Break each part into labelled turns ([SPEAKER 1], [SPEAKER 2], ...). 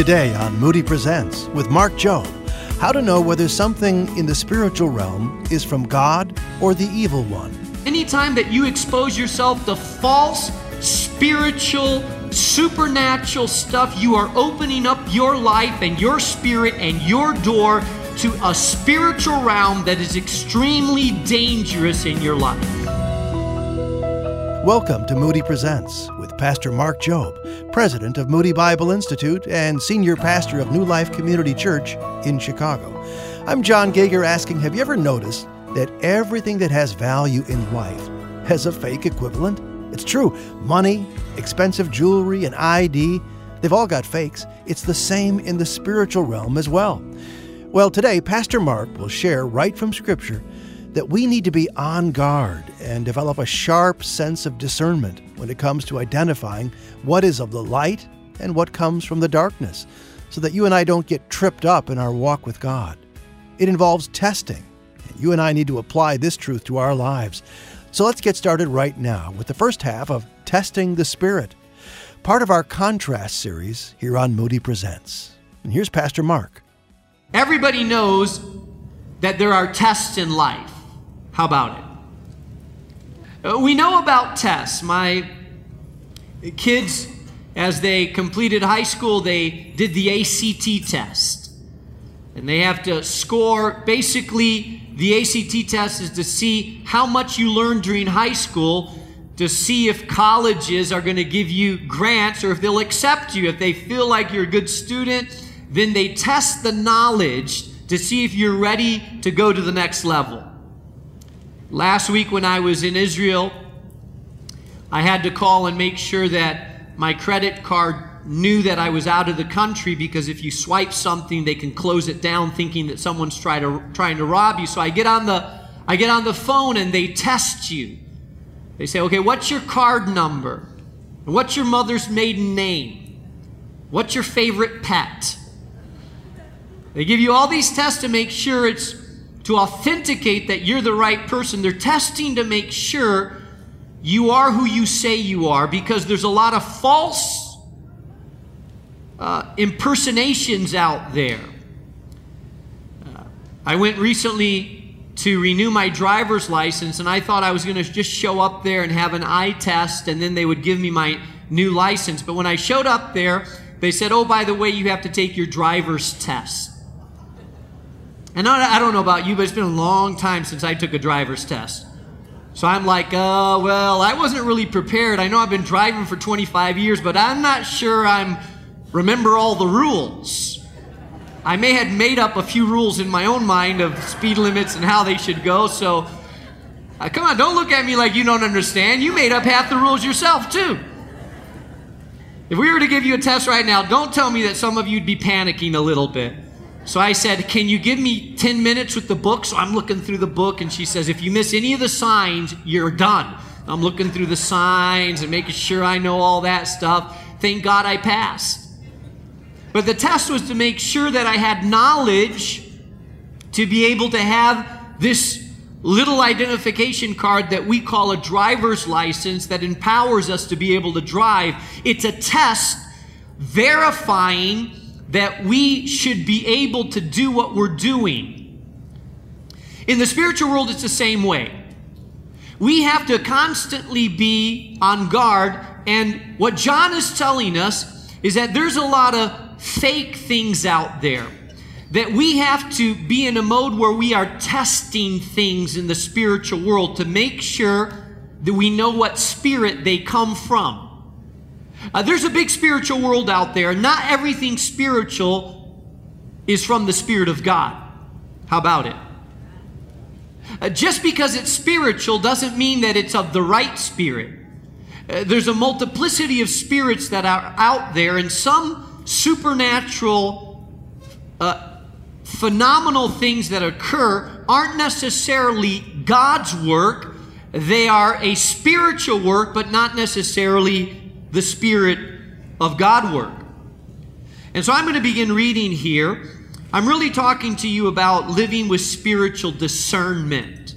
[SPEAKER 1] Today on Moody Presents with Mark Jobe, how to know whether something in the spiritual realm is from God or the evil one.
[SPEAKER 2] Anytime that you expose yourself to false, spiritual, supernatural stuff, you are opening up your life and your spirit and your door to a spiritual realm that is extremely dangerous in your life.
[SPEAKER 1] Welcome to Moody Presents Pastor Mark Jobe, President of Moody Bible Institute and Senior Pastor of New Life Community Church in Chicago. I'm Jon Gauger asking Have you ever noticed that everything that has value in life has a fake equivalent? It's true. Money, expensive jewelry, and ID, they've all got fakes. It's the same in the spiritual realm as well. Well, today, Pastor Mark will share right from Scripture that we need to be on guard and develop a sharp sense of discernment when it comes to identifying what is of the light and what comes from the darkness, so that you and I don't get tripped up in our walk with God. It involves testing, and you and I need to apply this truth to our lives. So let's get started right now with the first half of Testing the Spirit, part of our contrast series here on Moody Presents. And here's Pastor Mark.
[SPEAKER 2] Everybody knows that there are tests in life. How about it? Uh, we know about tests. My kids, as they completed high school, they did the ACT test. And they have to score basically, the ACT test is to see how much you learned during high school to see if colleges are going to give you grants or if they'll accept you. If they feel like you're a good student, then they test the knowledge to see if you're ready to go to the next level. Last week, when I was in Israel, I had to call and make sure that my credit card knew that I was out of the country because if you swipe something, they can close it down thinking that someone's try to, trying to rob you. So I get on the I get on the phone and they test you. They say, okay, what's your card number? What's your mother's maiden name? What's your favorite pet? They give you all these tests to make sure it's to authenticate that you're the right person. They're testing to make sure you are who you say you are because there's a lot of false uh, impersonations out there. Uh, I went recently to renew my driver's license and I thought I was going to just show up there and have an eye test and then they would give me my new license. But when I showed up there, they said, oh, by the way, you have to take your driver's test. And I don't know about you, but it's been a long time since I took a driver's test. So I'm like, uh, well, I wasn't really prepared. I know I've been driving for 25 years, but I'm not sure I'm remember all the rules. I may have made up a few rules in my own mind of speed limits and how they should go. So, uh, come on, don't look at me like you don't understand. You made up half the rules yourself too. If we were to give you a test right now, don't tell me that some of you'd be panicking a little bit. So I said, Can you give me 10 minutes with the book? So I'm looking through the book, and she says, If you miss any of the signs, you're done. I'm looking through the signs and making sure I know all that stuff. Thank God I passed. But the test was to make sure that I had knowledge to be able to have this little identification card that we call a driver's license that empowers us to be able to drive. It's a test verifying that we should be able to do what we're doing. In the spiritual world, it's the same way. We have to constantly be on guard, and what John is telling us is that there's a lot of fake things out there. That we have to be in a mode where we are testing things in the spiritual world to make sure that we know what spirit they come from. Uh, there's a big spiritual world out there. Not everything spiritual is from the Spirit of God. How about it? Uh, just because it's spiritual doesn't mean that it's of the right spirit. Uh, there's a multiplicity of spirits that are out there, and some supernatural, uh, phenomenal things that occur aren't necessarily God's work. They are a spiritual work, but not necessarily the Spirit of God work. And so I'm going to begin reading here. I'm really talking to you about living with spiritual discernment.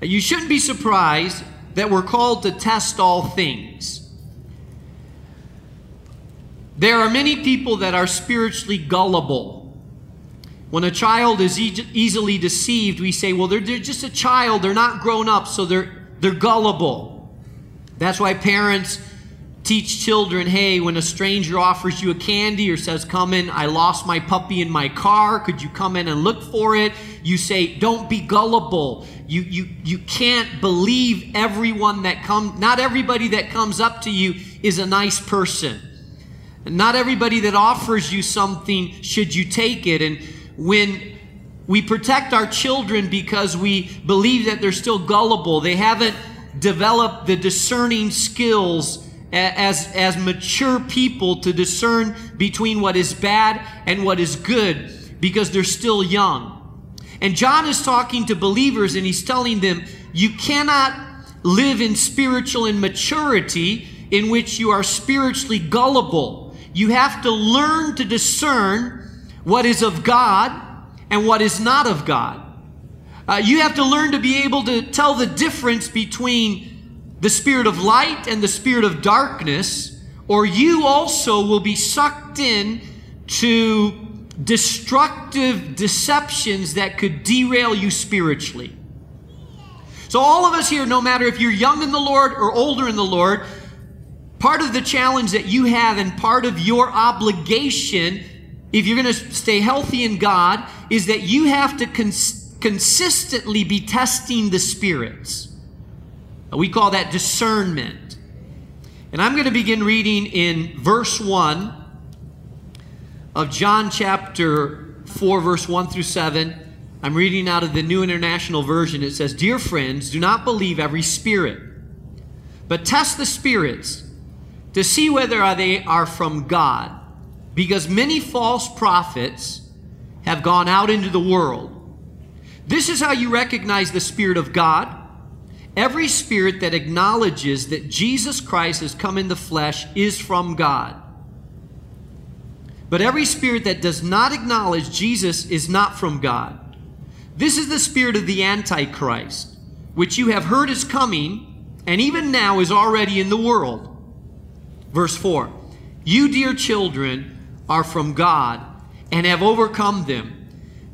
[SPEAKER 2] You shouldn't be surprised that we're called to test all things. There are many people that are spiritually gullible. When a child is e- easily deceived, we say, well, they're, they're just a child, they're not grown up, so they're, they're gullible. That's why parents teach children hey, when a stranger offers you a candy or says, Come in, I lost my puppy in my car, could you come in and look for it? You say, Don't be gullible. You, you, you can't believe everyone that comes, not everybody that comes up to you is a nice person. And not everybody that offers you something should you take it. And when we protect our children because we believe that they're still gullible, they haven't developed the discerning skills as, as mature people to discern between what is bad and what is good because they're still young. And John is talking to believers and he's telling them, you cannot live in spiritual immaturity in which you are spiritually gullible. You have to learn to discern what is of God and what is not of God. Uh, you have to learn to be able to tell the difference between the spirit of light and the spirit of darkness, or you also will be sucked in to destructive deceptions that could derail you spiritually. So, all of us here, no matter if you're young in the Lord or older in the Lord, part of the challenge that you have and part of your obligation, if you're going to stay healthy in God, is that you have to cons- consistently be testing the spirits. Uh, we call that discernment. And I'm going to begin reading in verse 1 of John chapter 4, verse 1 through 7. I'm reading out of the New International Version. It says, Dear friends, do not believe every spirit, but test the spirits to see whether they are from God, because many false prophets have gone out into the world. This is how you recognize the Spirit of God. Every spirit that acknowledges that Jesus Christ has come in the flesh is from God. But every spirit that does not acknowledge Jesus is not from God. This is the spirit of the Antichrist, which you have heard is coming, and even now is already in the world. Verse 4 You, dear children, are from God and have overcome them,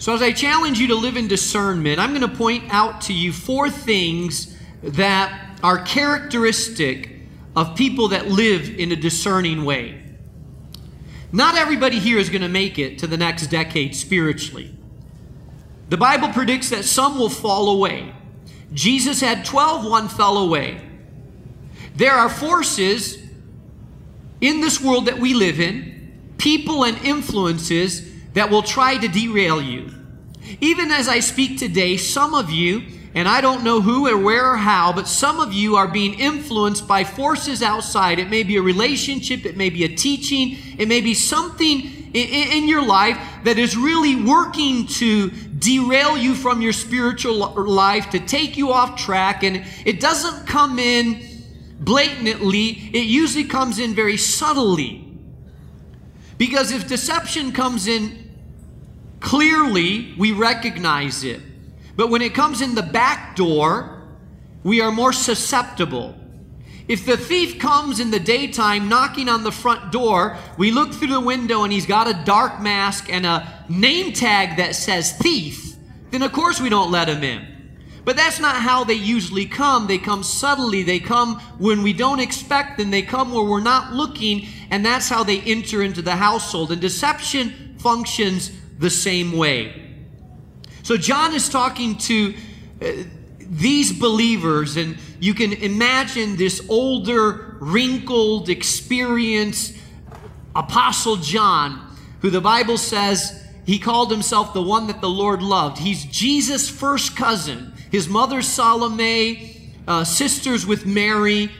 [SPEAKER 2] So, as I challenge you to live in discernment, I'm going to point out to you four things that are characteristic of people that live in a discerning way. Not everybody here is going to make it to the next decade spiritually. The Bible predicts that some will fall away. Jesus had 12, one fell away. There are forces in this world that we live in, people and influences that will try to derail you. Even as I speak today, some of you and I don't know who or where or how, but some of you are being influenced by forces outside. It may be a relationship, it may be a teaching, it may be something in, your life that is really working to derail you from your spiritual life, to take you off track. And it doesn't come in blatantly, it usually comes in very subtly. Because if deception comes in clearly, we recognize it. But when it comes in the back door, we are more susceptible. If the thief comes in the daytime knocking on the front door, we look through the window and he's got a dark mask and a name tag that says thief, then of course we don't let him in. But that's not how they usually come. They come subtly. They come when we don't expect them. They come where we're not looking, and that's how they enter into the household. And deception functions the same way. So John is talking to uh, these believers, and you can imagine this older, wrinkled, experienced Apostle John, who the Bible says he called himself the one that the Lord loved. He's Jesus' first cousin. His mother, Salome, uh, sisters with Mary.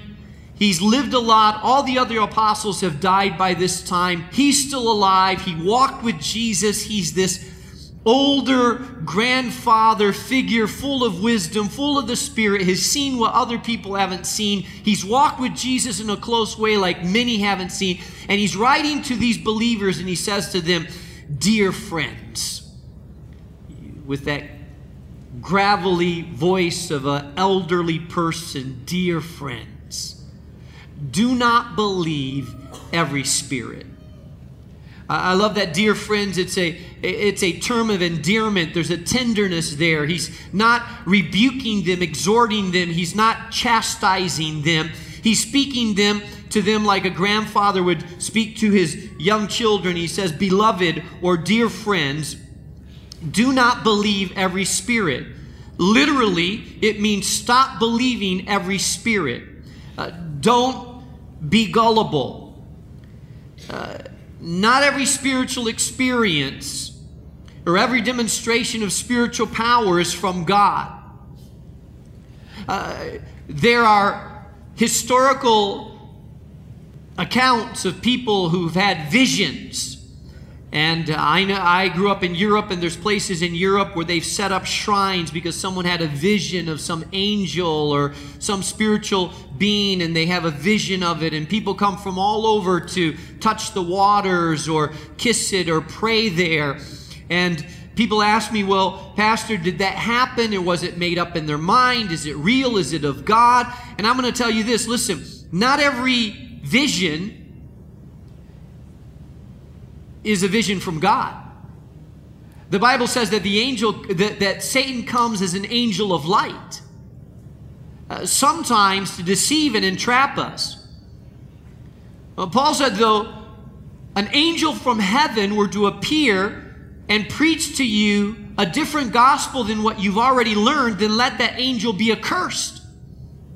[SPEAKER 2] He's lived a lot. All the other apostles have died by this time. He's still alive. He walked with Jesus. He's this older grandfather figure full of wisdom, full of the Spirit, has seen what other people haven't seen. He's walked with Jesus in a close way like many haven't seen. And he's writing to these believers and he says to them, Dear friends, with that gravelly voice of an elderly person, dear friends do not believe every spirit. I love that, dear friends. It's a, it's a term of endearment. There's a tenderness there. He's not rebuking them, exhorting them. He's not chastising them. He's speaking them to them like a grandfather would speak to his young children. He says, Beloved or dear friends, do not believe every spirit. Literally, it means stop believing every spirit. Uh, don't be gullible. Uh, not every spiritual experience or every demonstration of spiritual power is from God. Uh, there are historical accounts of people who've had visions and uh, I know I grew up in Europe, and there's places in Europe where they've set up shrines because someone had a vision of some angel or some spiritual being, and they have a vision of it. And people come from all over to touch the waters or kiss it or pray there. And people ask me, well, Pastor, did that happen? Or was it made up in their mind? Is it real? Is it of God? And I'm going to tell you this listen, not every vision is a vision from God. The Bible says that the angel, that, that Satan comes as an angel of light, uh, sometimes to deceive and entrap us. Well, Paul said, though an angel from heaven were to appear and preach to you a different gospel than what you've already learned, then let that angel be accursed.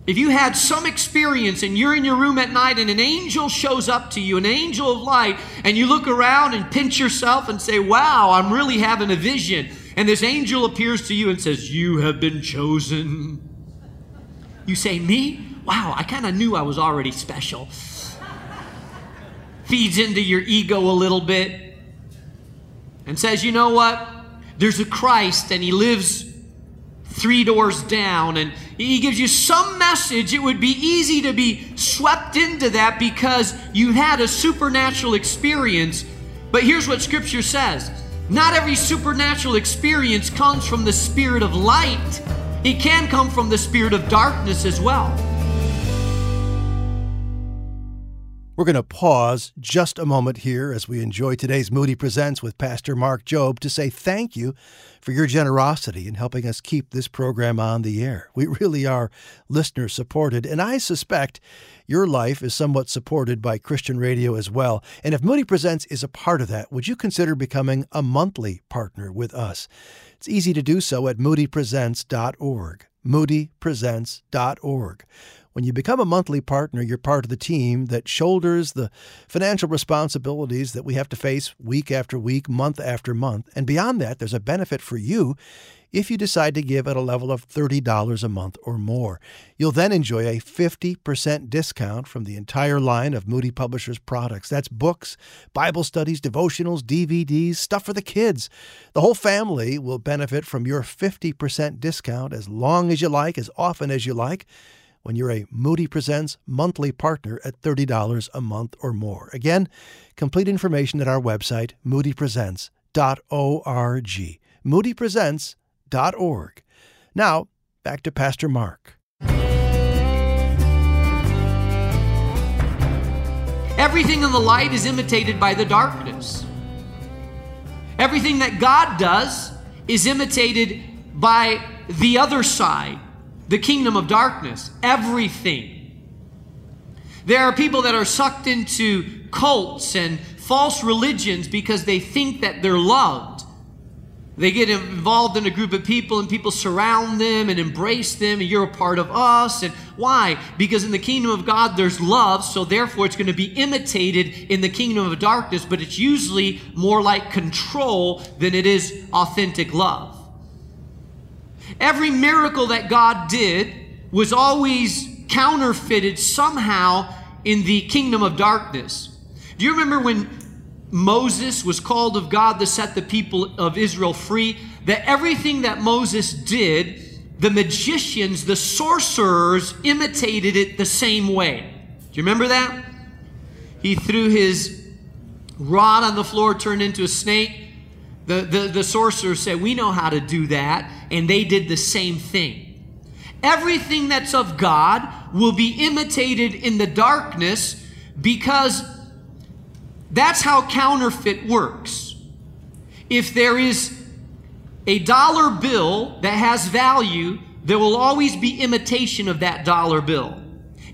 [SPEAKER 2] If you had some experience and you're in your room at night and an angel shows up to you, an angel of light, and you look around and pinch yourself and say, Wow, I'm really having a vision. And this angel appears to you and says, You have been chosen. You say, Me? Wow, I kind of knew I was already special. Feeds into your ego a little bit and says, You know what? There's a Christ and he lives three doors down and he gives you some message, it would be easy to be swept into that because you had a supernatural experience. But here's what Scripture says not every supernatural experience comes from the spirit of light, it can come from the spirit of darkness as well.
[SPEAKER 1] We're going to pause just a moment here as we enjoy today's Moody Presents with Pastor Mark Jobe to say thank you for your generosity in helping us keep this program on the air. We really are listener supported, and I suspect your life is somewhat supported by Christian radio as well. And if Moody Presents is a part of that, would you consider becoming a monthly partner with us? It's easy to do so at moodypresents.org. moodypresents.org. When you become a monthly partner, you're part of the team that shoulders the financial responsibilities that we have to face week after week, month after month. And beyond that, there's a benefit for you if you decide to give at a level of $30 a month or more. You'll then enjoy a 50% discount from the entire line of Moody Publishers products. That's books, Bible studies, devotionals, DVDs, stuff for the kids. The whole family will benefit from your 50% discount as long as you like, as often as you like when you're a Moody Presents monthly partner at $30 a month or more. Again, complete information at our website, moodypresents.org. moodypresents.org. Now, back to Pastor Mark.
[SPEAKER 2] Everything in the light is imitated by the darkness. Everything that God does is imitated by the other side the kingdom of darkness, everything. There are people that are sucked into cults and false religions because they think that they're loved. They get involved in a group of people and people surround them and embrace them and you're a part of us. And why? Because in the kingdom of God there's love, so therefore it's going to be imitated in the kingdom of darkness, but it's usually more like control than it is authentic love. Every miracle that God did was always counterfeited somehow in the kingdom of darkness. Do you remember when Moses was called of God to set the people of Israel free? That everything that Moses did, the magicians, the sorcerers imitated it the same way. Do you remember that? He threw his rod on the floor, turned into a snake. The, the, the sorcerer said, We know how to do that. And they did the same thing. Everything that's of God will be imitated in the darkness because that's how counterfeit works. If there is a dollar bill that has value, there will always be imitation of that dollar bill.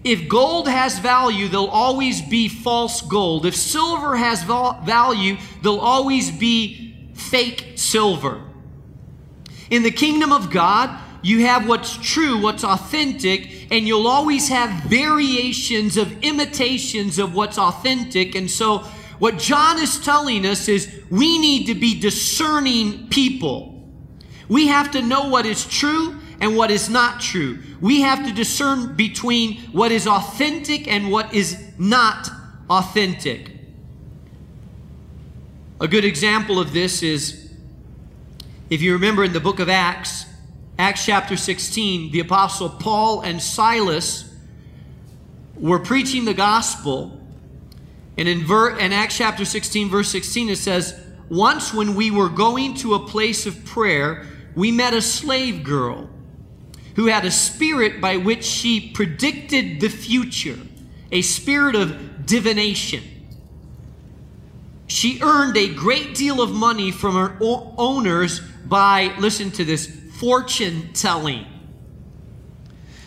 [SPEAKER 2] If gold has value, there'll always be false gold. If silver has value, there'll always be fake silver. In the kingdom of God, you have what's true, what's authentic, and you'll always have variations of imitations of what's authentic. And so, what John is telling us is we need to be discerning people. We have to know what is true and what is not true. We have to discern between what is authentic and what is not authentic. A good example of this is if you remember in the book of Acts, Acts chapter 16, the apostle Paul and Silas were preaching the gospel. And in, ver- in Acts chapter 16, verse 16, it says, Once when we were going to a place of prayer, we met a slave girl who had a spirit by which she predicted the future, a spirit of divination. She earned a great deal of money from her owners by, listen to this, fortune telling.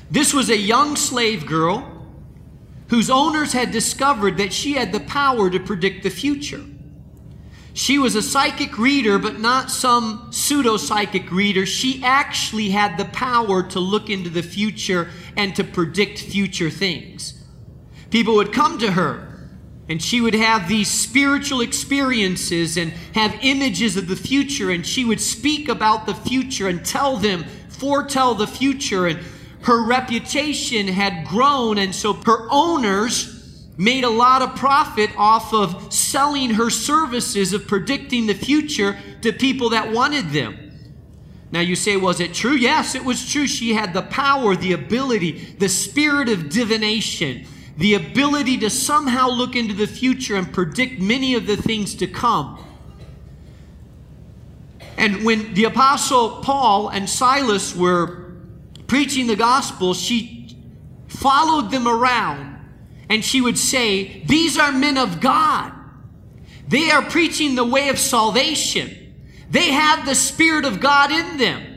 [SPEAKER 2] This was a young slave girl whose owners had discovered that she had the power to predict the future. She was a psychic reader, but not some pseudo psychic reader. She actually had the power to look into the future and to predict future things. People would come to her and she would have these spiritual experiences and have images of the future, and she would speak about the future and tell them, foretell the future. And her reputation had grown, and so her owners made a lot of profit off of selling her services of predicting the future to people that wanted them. Now you say, was it true? Yes, it was true. She had the power, the ability, the spirit of divination the ability to somehow look into the future and predict many of the things to come. And when the Apostle Paul and Silas were preaching the gospel, she followed them around and she would say, These are men of God. They are preaching the way of salvation. They have the Spirit of God in them.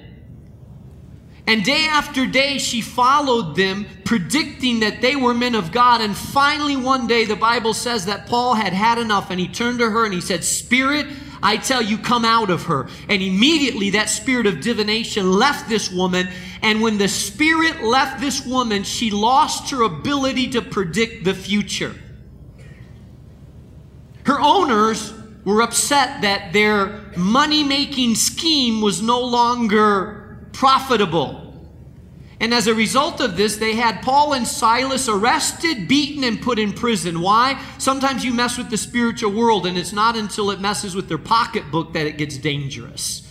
[SPEAKER 2] And day after day, she followed them, predicting that they were men of God. And finally, one day, the Bible says that Paul had had enough and he turned to her and he said, Spirit, I tell you, come out of her. And immediately that spirit of divination left this woman. And when the spirit left this woman, she lost her ability to predict the future. Her owners were upset that their money making scheme was no longer profitable. And as a result of this, they had Paul and Silas arrested, beaten, and put in prison. Why? Sometimes you mess with the spiritual world, and it's not until it messes with their pocketbook that it gets dangerous.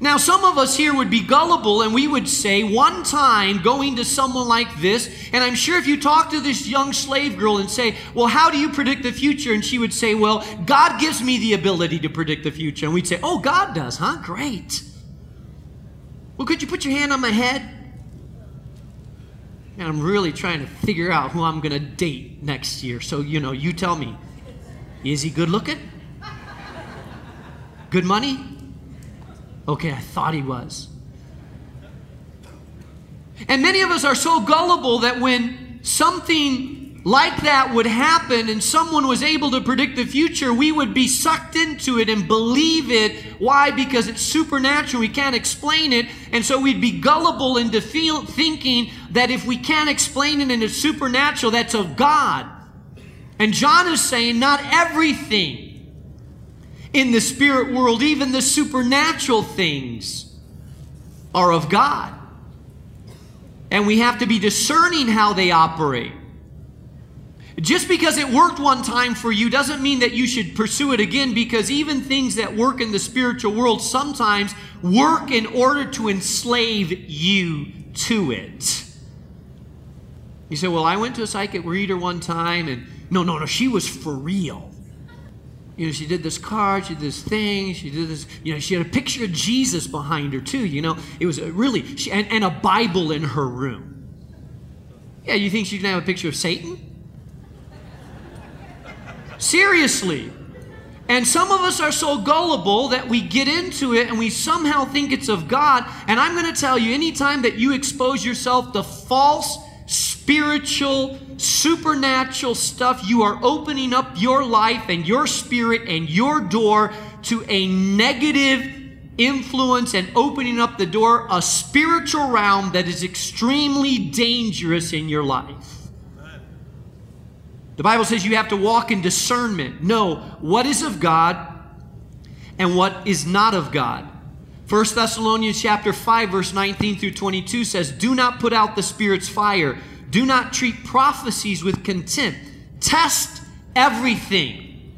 [SPEAKER 2] Now, some of us here would be gullible and we would say, one time going to someone like this, and I'm sure if you talk to this young slave girl and say, Well, how do you predict the future? And she would say, Well, God gives me the ability to predict the future. And we'd say, Oh, God does, huh? Great. Well, could you put your hand on my head? And I'm really trying to figure out who I'm going to date next year. So, you know, you tell me. Is he good looking? Good money? Okay, I thought he was. And many of us are so gullible that when something like that would happen and someone was able to predict the future, we would be sucked into it and believe it. Why? Because it's supernatural. We can't explain it. And so we'd be gullible into feel, thinking that if we can't explain it and it's supernatural, that's of God. And John is saying not everything in the spirit world, even the supernatural things are of God. And we have to be discerning how they operate. Just because it worked one time for you doesn't mean that you should pursue it again because even things that work in the spiritual world sometimes work in order to enslave you to it. You say, Well, I went to a psychic reader one time and no, no, no, she was for real. You know, she did this card, she did this thing, she did this, you know, she had a picture of Jesus behind her too, you know. It was really, she, and, and a Bible in her room. Yeah, you think she can have a picture of Satan? Seriously. And some of us are so gullible that we get into it and we somehow think it's of God. And I'm going to tell you, anytime that you expose yourself to false spiritual, supernatural stuff, you are opening up your life and your spirit and your door to a negative influence and opening up the door, a spiritual realm that is extremely dangerous in your life. The Bible says you have to walk in discernment, know what is of God and what is not of God. 1 Thessalonians chapter 5 verse 19 through 22 says, "Do not put out the spirit's fire." Do not treat prophecies with contempt. Test everything.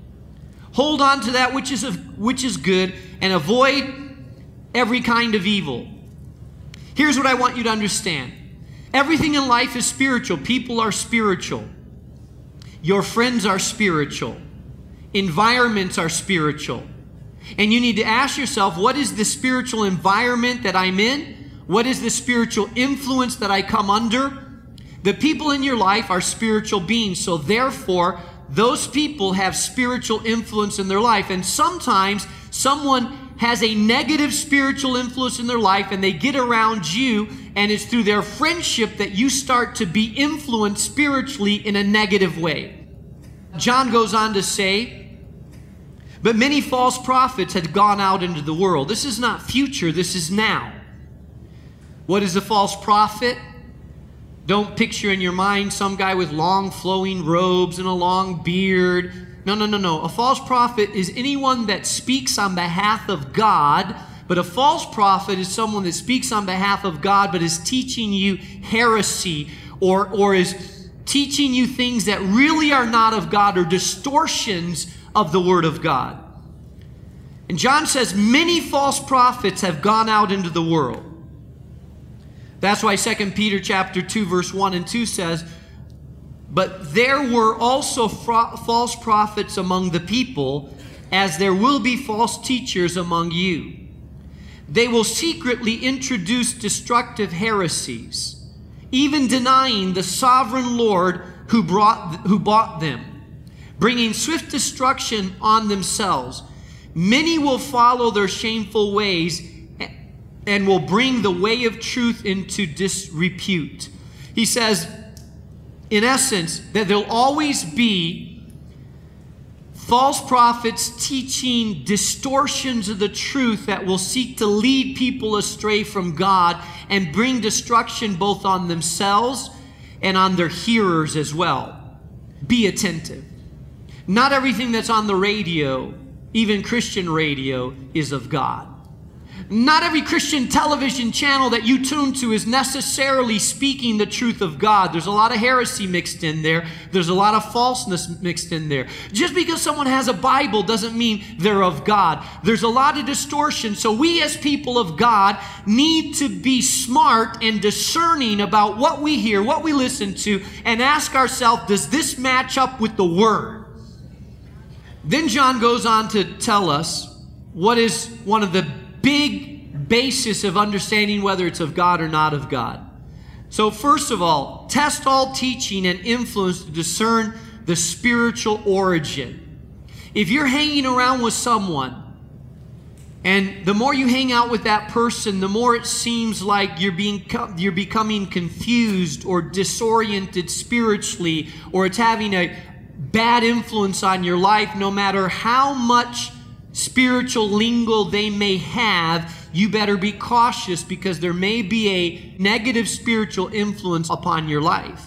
[SPEAKER 2] Hold on to that which is, of, which is good and avoid every kind of evil. Here's what I want you to understand everything in life is spiritual. People are spiritual. Your friends are spiritual. Environments are spiritual. And you need to ask yourself what is the spiritual environment that I'm in? What is the spiritual influence that I come under? The people in your life are spiritual beings, so therefore, those people have spiritual influence in their life. And sometimes someone has a negative spiritual influence in their life and they get around you, and it's through their friendship that you start to be influenced spiritually in a negative way. John goes on to say, but many false prophets had gone out into the world. This is not future, this is now. What is a false prophet? Don't picture in your mind some guy with long flowing robes and a long beard. No, no, no, no. A false prophet is anyone that speaks on behalf of God, but a false prophet is someone that speaks on behalf of God but is teaching you heresy or, or is teaching you things that really are not of God or distortions of the Word of God. And John says many false prophets have gone out into the world. That's why 2 Peter chapter 2 verse 1 and 2 says, "But there were also false prophets among the people, as there will be false teachers among you. They will secretly introduce destructive heresies, even denying the sovereign Lord who brought who bought them, bringing swift destruction on themselves. Many will follow their shameful ways." and will bring the way of truth into disrepute. He says, in essence, that there'll always be false prophets teaching distortions of the truth that will seek to lead people astray from God and bring destruction both on themselves and on their hearers as well. Be attentive. Not everything that's on the radio, even Christian radio, is of God. Not every Christian television channel that you tune to is necessarily speaking the truth of God. There's a lot of heresy mixed in there. There's a lot of falseness mixed in there. Just because someone has a Bible doesn't mean they're of God. There's a lot of distortion. So we as people of God need to be smart and discerning about what we hear, what we listen to, and ask ourselves, does this match up with the Word? Then John goes on to tell us what is one of the big basis of understanding whether it's of God or not of God. So, first of all, test all teaching and influence to discern the spiritual origin. If you're hanging around with someone, and the more you hang out with that person, the more it seems like you're being you're becoming confused or disoriented spiritually, or it's having a bad influence on your life, no matter how much spiritual lingo they may have, you better be cautious because there may be a negative spiritual influence upon your life.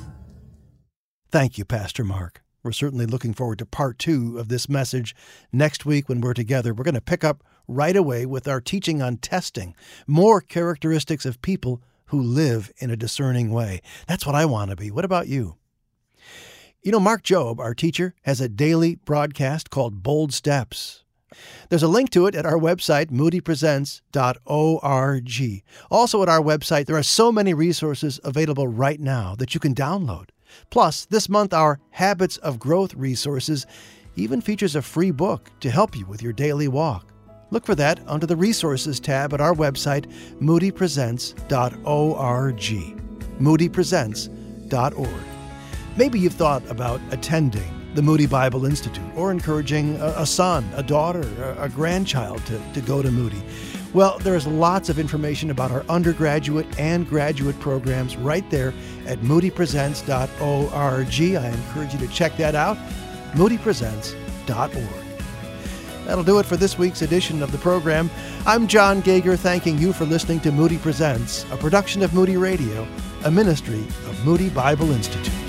[SPEAKER 1] Thank you, Pastor Mark. We're certainly looking forward to part two of this message next week when we're together. We're going to pick up right away with our teaching on testing, more characteristics of people who live in a discerning way. That's what I want to be. What about you? You know, Mark Jobe, our teacher, has a daily broadcast called Bold Steps. There's a link to it at our website, moodypresents.org. Also, at our website, there are so many resources available right now that you can download. Plus, this month, our Habits of Growth resources even features a free book to help you with your daily walk. Look for that under the Resources tab at our website, moodypresents.org. moodypresents.org. Maybe you've thought about attending the Moody Bible Institute or encouraging a, son, a daughter, a, a grandchild to, to go to Moody. Well, there's lots of information about our undergraduate and graduate programs right there at moodypresents.org. I encourage you to check that out, moodypresents.org. That'll do it for this week's edition of the program. I'm Jon Gauger, thanking you for listening to Moody Presents, a production of Moody Radio, a ministry of Moody Bible Institute.